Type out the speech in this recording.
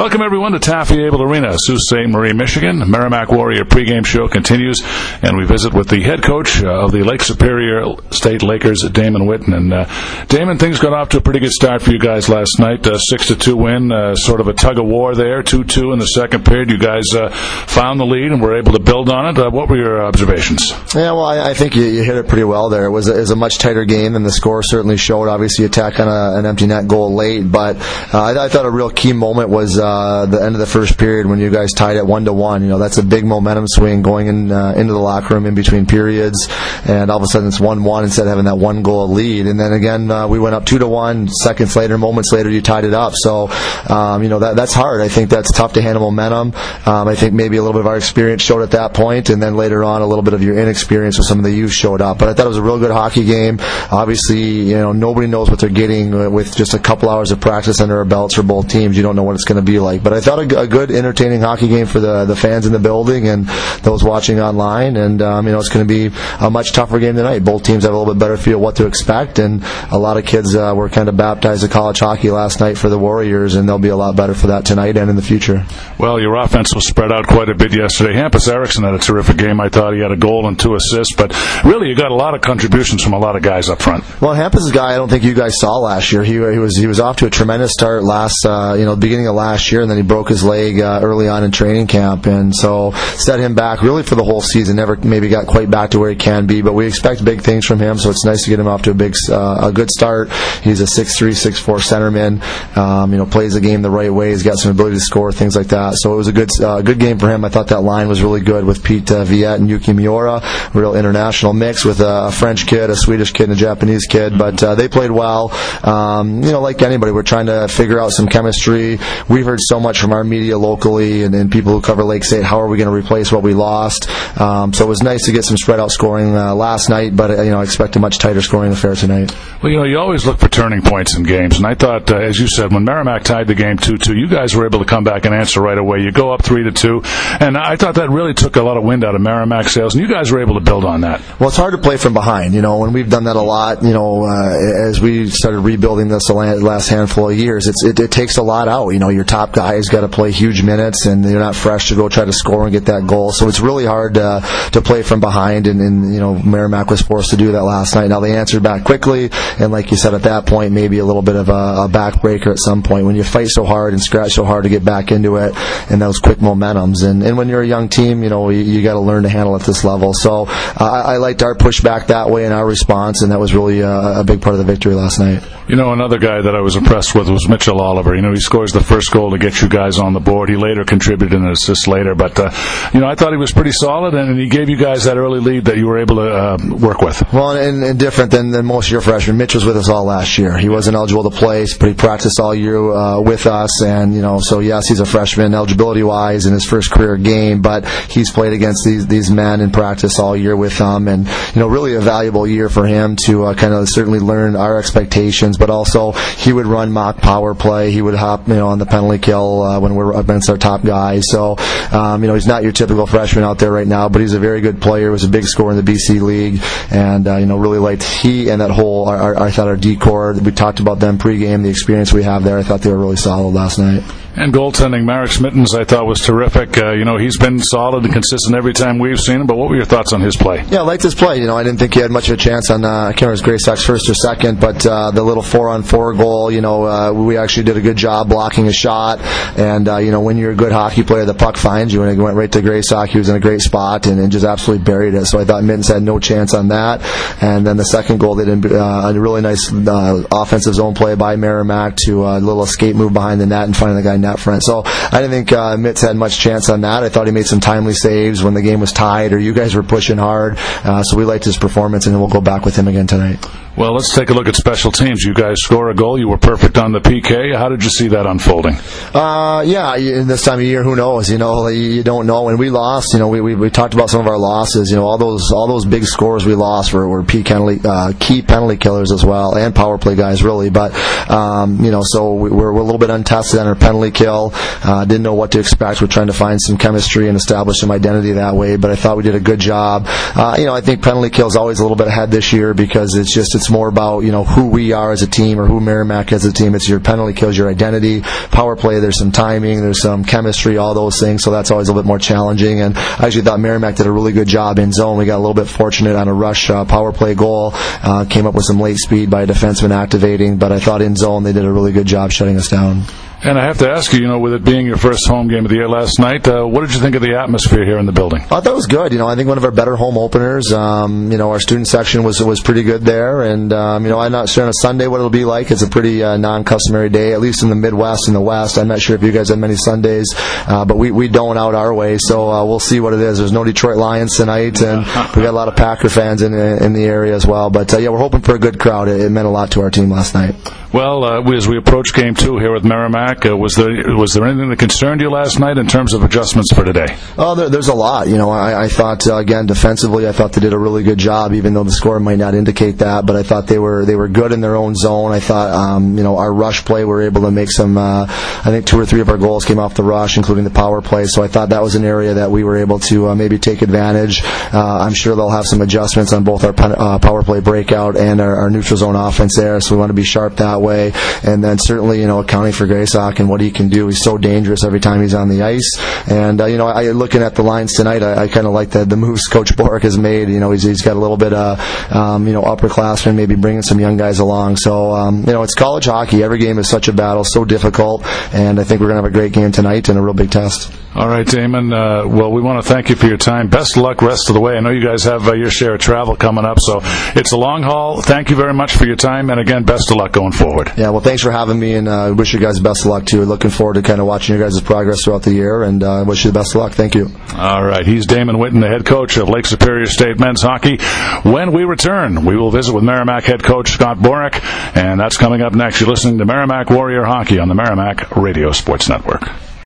Welcome everyone to Taffy Abel Arena, Sault Ste. Marie, Michigan. Merrimack Warrior pregame show continues, and we visit with the head coach uh, of the Lake Superior State Lakers, Damon Whitten. And uh, Damon, things got off to a pretty good start for you guys last night. Uh, six to two win, uh, sort of a tug of war there. Two two in the second period. You guys uh, found the lead and were able to build on it. Uh, what were your observations? Yeah, well, I, I think you, you, hit it pretty well there. It was a, it was a much tighter game than the score certainly showed. Obviously, attack on a, an empty net goal late, but I, I, thought a real key moment was uh, the end of the first period when you guys tied it one to one. You know, that's a big momentum swing going in uh, into the locker room in between periods, and all of a sudden it's one one instead of having that one goal lead. And then again, uh, we went up two to one. Seconds later, moments later, you tied it up. So, um, you know, that that's hard. I think that's tough to handle momentum. Um, I think maybe a little bit of our experience showed at that point, and then later on, a little bit of your inexperience with some of the youth showed up. But I thought it was a real good hockey game. Obviously, you know, nobody knows what they're getting with just a couple hours of practice under our belts for both teams. You don't know what it's going to be like. But I thought a, a, good, entertaining hockey game for the the fans in the building and those watching online. And um, you know, it's going to be a much tougher game tonight. Both teams have a little bit better feel what to expect, and a lot of kids uh, were kind of baptized in college hockey last night for the Warriors, and they'll be a lot better for that tonight and in the future. Well, your offense was spread out quite a bit yesterday. Hampus Eriksson had a terrific game. I thought he had a goal and two assists, but really, you got a lot of contributions from a lot of guys up front. Well, Hampus is a guy I don't think you guys saw last year. He, he was he was off to a tremendous start last uh, you know beginning of last year, and then he broke his leg uh, early on in training camp, and so set him back really for the whole season. Never maybe got quite back to where he can be, but we expect big things from him. So it's nice to get him off to a big, uh, a good start. He's a six three, six four centerman. Um, you know, plays the game the right way. He's got some ability to score things like that. So it was a good, uh, good game for him. I thought that line was really good with Pete uh, Veillette and Yuki Miura. Real international mix with a French kid, a Swedish kid, and a Japanese kid. But uh, they played well. Um, you know, like anybody, we're trying to figure out some chemistry. We've heard so much from our media locally and, and people who cover Lake State. How are we going to replace what we lost? Um, so it was nice to get some spread out scoring uh, last night, but uh, you know I expect a much tighter scoring affair tonight. Well, you know you always look for turning points in games, and I thought, uh, as you said, when Merrimack tied the game two-two, you guys were able to come back and answer right away. You go up three to two, and I thought that really took a lot of wind out of Merrimack sails, and you guys were able to build on that. Well, it's hard to play from behind, you know, when we've done that a lot. You know, uh, as we started rebuilding this the last handful of years, it, it takes a lot out. You know, your top guys got to play huge minutes, and they're not fresh to go try to score and get that goal. So it's really hard to, to play from behind, and, and you know Merrimack was forced to do that last night. Now they answered back quickly, and like you said, at that point maybe a little bit of a, a backbreaker at some point when you fight so hard and scratch so hard to get back into it, and those quick momentums. And, and when you're a young team, you know you, you got to learn to handle at this level. So uh, I, I liked our pushback that way and our response, and that was really a, a big part of the victory last night. You know, another guy that I was impressed with was Mitchell Oliver. You know, he scores the first goal to get you guys on the board. He later contributed an assist later, but uh, you know, I thought he was pretty solid, and he gave you guys that early lead that you were able to uh, work with. Well, and, and different than, than most of your freshmen. Mitch was with us all last year. He wasn't eligible to play, but he practiced all year uh, with us, and you know, so yes, he's a freshman eligibility wise in his first career game, but he's played against these these men in practice all year with them, and you know, really a valuable year for him to uh, kind of certainly learn our expectations, but also he would run mock power play. He would hop, you know, on the penalty kill uh, when we're against our top guys. So, um, you know, he's not your typical freshman out there right now, but he's a very good player. Was a big scorer in the BC league, and uh, you know, really liked he and that whole. Our, our, I thought our D corps. We talked about them pregame, the experience we have there. I thought they were really solid last night. And goaltending, Mareks Mitens, I thought was terrific. Uh, you know, he's been solid and consistent every time we've seen him. But what were your thoughts on his play? Yeah, I liked his play. You know, I didn't think he had much of a chance on uh, I can't remember Gray Sox first or second, but uh, the little four-on-four goal. You know, uh, we actually did a good job blocking a shot. And uh, you know, when you're a good hockey player, the puck finds you. And it went right to Gray Sox. He was in a great spot and, and, just absolutely buried it. So I thought Mitens had no chance on that. And then the second goal, they did uh, a really nice uh, offensive zone play by Merrimack to a little escape move behind the net and finding the guy net front. So I didn't think uh, Mitz had much chance on that. I thought he made some timely saves when the game was tied or you guys were pushing hard. Uh, so we liked his performance, and we'll go back with him again tonight. Well, let's take a look at special teams. You guys score a goal. You were perfect on the PK. How did you see that unfolding? Uh, yeah, in this time of year, who knows? You know, you don't know. And we lost, you know, we, we, we talked about some of our losses. You know, all those all those big scores we lost were, were key penalty uh, key penalty killers as well, and power play guys really. But um, you know, so we, we're, we're a little bit untested on our penalty kill. Uh, didn't know what to expect. We're trying to find some chemistry and establish some identity that way. But I thought we did a good job. Uh, you know, I think penalty kill is always a little bit ahead this year because it's just it's more about you know who we are as a team or who Merrimack as a team. It's your penalty kills your identity. Power play, there's some timing, there's some chemistry, all those things. So that's always a little bit more challenging. And I actually thought Merrimack did a really good job in zone. We got a little bit fortunate on a rush uh, power play goal. Uh, came up with some late speed by a defenseman activating, but I thought in zone they did a really good job shutting us down. And I have to ask you, you know, with it being your first home game of the year last night, uh, what did you think of the atmosphere here in the building? I thought it was good. You know, I think one of our better home openers. Um, you know, our student section was was pretty good there, and um, you know, I'm not sure on a Sunday what it'll be like. It's a pretty uh, non-customary day, at least in the Midwest and the West. I'm not sure if you guys have many Sundays, uh, but we we don't out our way, so uh, we'll see what it is. There's no Detroit Lions tonight, and we got a lot of Packer fans in in the area as well. But uh, yeah, we're hoping for a good crowd. It, it meant a lot to our team last night. Well, uh, as we approach game two here with Merrimack, uh, was there was there anything that concerned you last night in terms of adjustments for today? Oh, there, there's a lot. You know, I, I thought uh, again defensively, I thought they did a really good job, even though the score might not indicate that. But I thought they were they were good in their own zone. I thought um, you know our rush play, we were able to make some. Uh, I think two or three of our goals came off the rush, including the power play. So I thought that was an area that we were able to uh, maybe take advantage. Uh, I'm sure they'll have some adjustments on both our uh, power play breakout and our, our neutral zone offense there. So we want to be sharp that way. And then certainly you know accounting for And what he can do. He's so dangerous every time he's on the ice. And uh, you know, I, looking at the lines tonight, I, I kind of like the, the moves Coach Borek has made. You know, he's, he's got a little bit of um, you know upperclassmen, maybe bringing some young guys along. So um, you know, it's college hockey. Every game is such a battle, so difficult, and I think we're gonna have a great game tonight and a real big test. All right, Damon. Uh, well, we want to thank you for your time. Best of luck rest of the way. I know you guys have uh, your share of travel coming up, so it's a long haul. Thank you very much for your time, and again, best of luck going forward. Yeah, well, thanks for having me, and uh, wish you guys best of luck too. Looking forward to kind of watching your guys' progress throughout the year, and uh, wish you the best of luck. Thank you. All right, he's Damon Whitten, the head coach of Lake Superior State men's hockey. When we return, we will visit with Merrimack head coach Scott Borek, and that's coming up next. You're listening to Merrimack Warrior Hockey on the Merrimack Radio Sports Network.